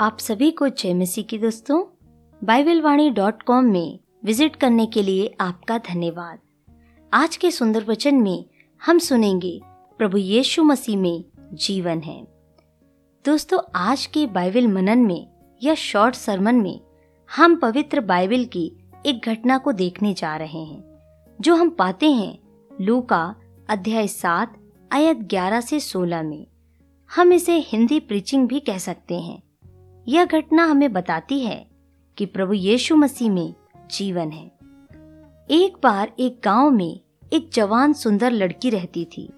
आप सभी को जय मसीह की दोस्तों। बाइबल वाणी डॉट कॉम में विज़िट करने के लिए आपका धन्यवाद। आज के सुंदर वचन में हम सुनेंगे, प्रभु यीशु मसीह में जीवन है। दोस्तों, आज के बाइबल मनन में या शॉर्ट सरमन में हम पवित्र बाइबल की एक घटना को देखने जा रहे हैं, जो हम पाते हैं लू का अध्याय सात, आयत ग्यारह से सोलह में। हम इसे हिंदी प्रीचिंग भी कह सकते हैं। यह घटना हमें बताती है कि प्रभु यीशु मसीह में जीवन है। एक बार एक गाँव में एक जवान सुंदर लड़की रहती थी।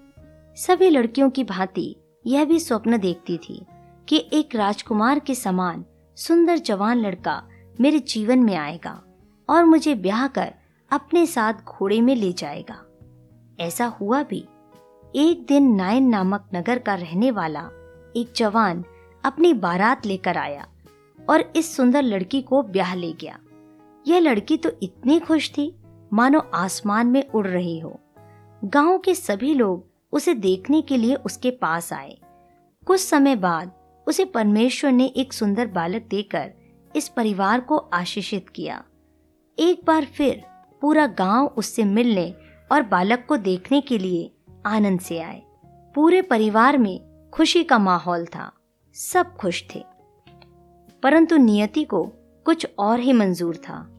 सभी लड़कियों की भांति यह भी स्वप्न देखती थी कि एक राजकुमार के समान सुंदर जवान लड़का मेरे जीवन में आएगा और मुझे ब्याह कर अपने साथ घोड़े में ले जाएगा। ऐसा हुआ भी। एक दिन नायन नामक नगर का रहने वाला एक जवान अपनी बारात लेकर आया और इस सुंदर लड़की को ब्याह ले गया। यह लड़की तो इतनी खुश थी, मानो आसमान में उड़ रही हो। गाँव के सभी लोग उसे देखने के लिए उसके पास आए। कुछ समय बाद उसे परमेश्वर ने एक सुंदर बालक देकर इस परिवार को आशीषित किया। एक बार फिर पूरा गाँव उससे मिलने और बालक को देखने के लिए आनंद से आए। पूरे परिवार में खुशी का माहौल था। सब खुश थे। परंतु नियति को कुछ और ही मंजूर था।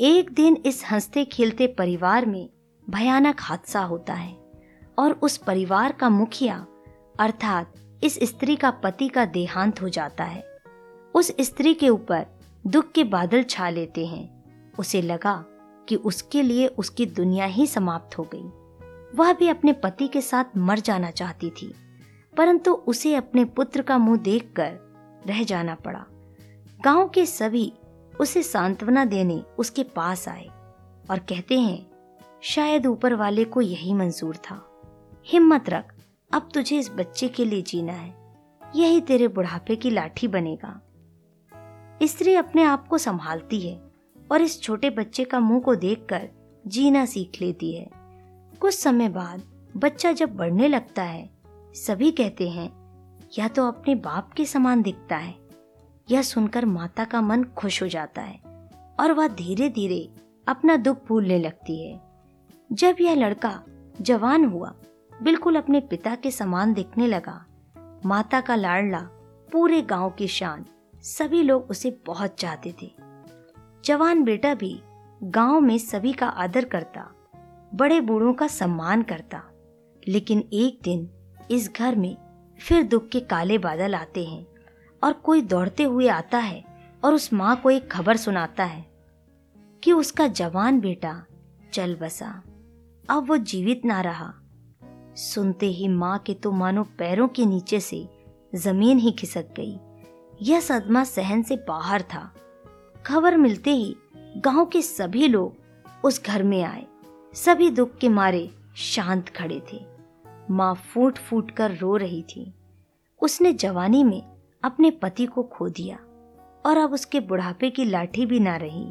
एक दिन इस हँसते खेलते परिवार में भयानक हादसा होता है और उस परिवार का मुखिया, अर्थात इस स्त्री का पति का देहांत हो जाता है। उस स्त्री के ऊपर दुख के बादल छा लेते हैं। उसे लगा कि उसके लिए उसकी दुनिया ही समाप्त हो गई। वह भी अपने पति के साथ मर जाना चाहती थी। परंतु उसे अपने पुत्र का मुँह देखकर रह जाना पड़ा। गाँव के सभी उसे सांत्वना देने उसके पास आए और कहते हैं, शायद ऊपर वाले को यही मंजूर था। हिम्मत रख, अब तुझे इस बच्चे के लिए जीना है। यही तेरे बुढ़ापे की लाठी बनेगा। स्त्री अपने आप को संभालती है और इस छोटे बच्चे का मुँह को देखकर जीना सीख लेती है। कुछ समय बाद बच्चा जब बढ़ने लगता है सभी कहते हैं यह तो अपने बाप के समान दिखता है यह सुनकर माता का मन खुश हो जाता है, और वह धीरे धीरे अपना दुख भूलने लगती है। जब यह लड़का जवान हुआ, बिल्कुल अपने पिता के समान दिखने लगा, माता का लाडला पूरे गाँव की शान, सभी लोग उसे बहुत चाहते थे। जवान बेटा भी गाँव में सभी का आदर करता, बड़े बूढ़ों का सम्मान करता, लेकिन एक दिन इस घर में फिर दुख के काले बादल आते हैं और कोई दौड़ते हुए आता है और उस माँ को एक खबर सुनाता है कि उसका जवान बेटा चल बसा। अब वो जीवित ना रहा। सुनते ही माँ के तो मानो पैरों के नीचे से ज़मीन ही खिसक गई। यह सदमा सहन से बाहर था। खबर मिलते ही गाँव के सभी लोग उस घर में आए। सभी दुख के मारे शांत खड़े थे। माँ फूट फूट कर रो रही थी। उसने जवानी में अपने पति को खो दिया और अब उसके बुढ़ापे की लाठी भी ना रही।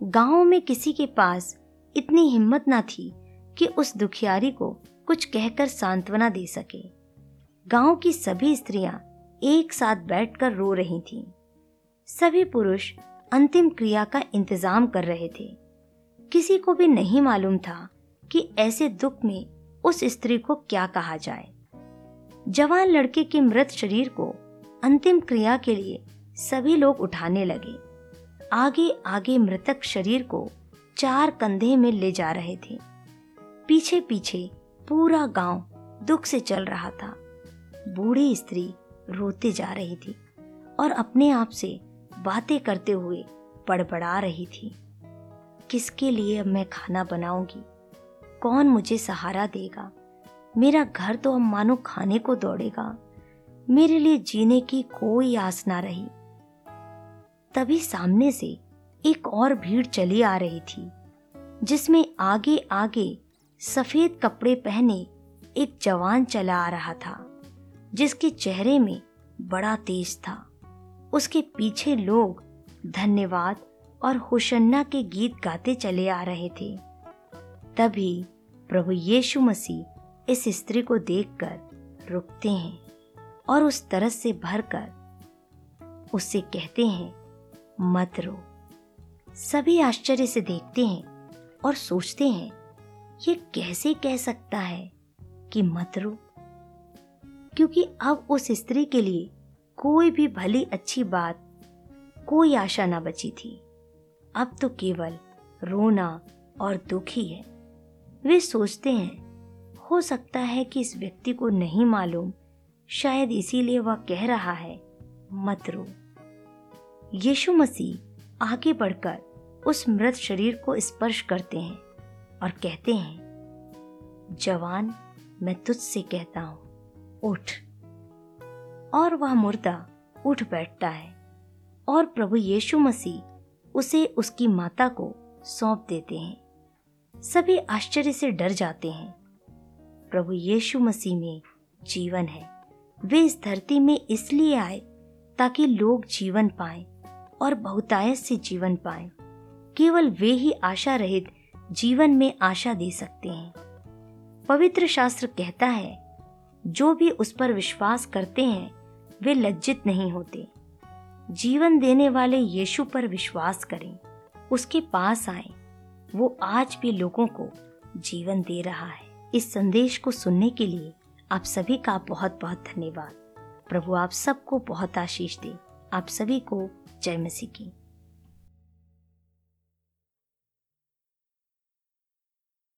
गाँव में किसी के पास इतनी हिम्मत ना थी कि उस दुखियारी को कुछ कहकर सांत्वना दे सके। गाँव की सभी स्त्रियाँ एक साथ बैठकर रो रही थीं। सभी पुरुष अंतिम क्रिया का इंतज़ाम कर रहे थे। किसी को भी नहीं मालूम था कि ऐसे दुख में उस स्त्री को क्या कहा जाए? जवान लड़के के मृत शरीर को अंतिम क्रिया के लिए सभी लोग उठाने लगे। आगे आगे मृतक शरीर को चार कंधे में ले जा रहे थे। पीछे पीछे पूरा गाँव दुख से चल रहा था। बूढ़ी स्त्री रोते जा रही थी और अपने आप से बातें करते हुए बड़बड़ा रही थी। किसके लिए अब मैं खाना बनाऊँगी? कौन मुझे सहारा देगा? मेरा घर तो अब मानो खाने को दौड़ेगा। मेरे लिए जीने की कोई आस ना रही। तभी सामने से एक और भीड़ चली आ रही थी, जिसमें आगे आगे सफ़ेद कपड़े पहने एक जवान चला आ रहा था, जिसके चेहरे में बड़ा तेज था। उसके पीछे लोग धन्यवाद और होशन्ना के गीत गाते चले आ रहे थे। तभी प्रभु यीशु मसीह इस स्त्री को देखकर रुकते हैं और उस तरस से भरकर उससे कहते हैं, मत रो। सभी आश्चर्य से देखते हैं और सोचते हैं, ये कैसे कह सकता है कि मत रो? क्योंकि अब उस स्त्री के लिए कोई भी भली अच्छी बात, कोई आशा ना बची थी। अब तो केवल रोना और दुख ही। है वे सोचते हैं, हो सकता है कि इस व्यक्ति को नहीं मालूम, शायद इसीलिए वह कह रहा है, मत रो। यीशु मसीह आगे बढ़कर उस मृत शरीर को स्पर्श करते हैं और कहते हैं, जवान, मैं तुझसे कहता हूँ, उठ। और वह मुर्दा उठ बैठता है और प्रभु यीशु मसीह उसे उसकी माता को सौंप देते हैं। सभी आश्चर्य से डर जाते हैं। प्रभु यीशु मसीह में जीवन है। वे इस धरती में इसलिए आए ताकि लोग जीवन पाएँ और बहुतायत से जीवन पाएँ। केवल वे ही आशा रहित जीवन में आशा दे सकते हैं। पवित्र शास्त्र कहता है, जो भी उस पर विश्वास करते हैं, वे लज्जित नहीं होते। जीवन देने वाले यीशु पर विश्वास करें, उसके पास आए। वो आज भी लोगों को जीवन दे रहा है। इस संदेश को सुनने के लिए आप सभी का बहुत बहुत धन्यवाद। प्रभु आप सबको बहुत आशीष दे। आप सभी को जय मसीह की।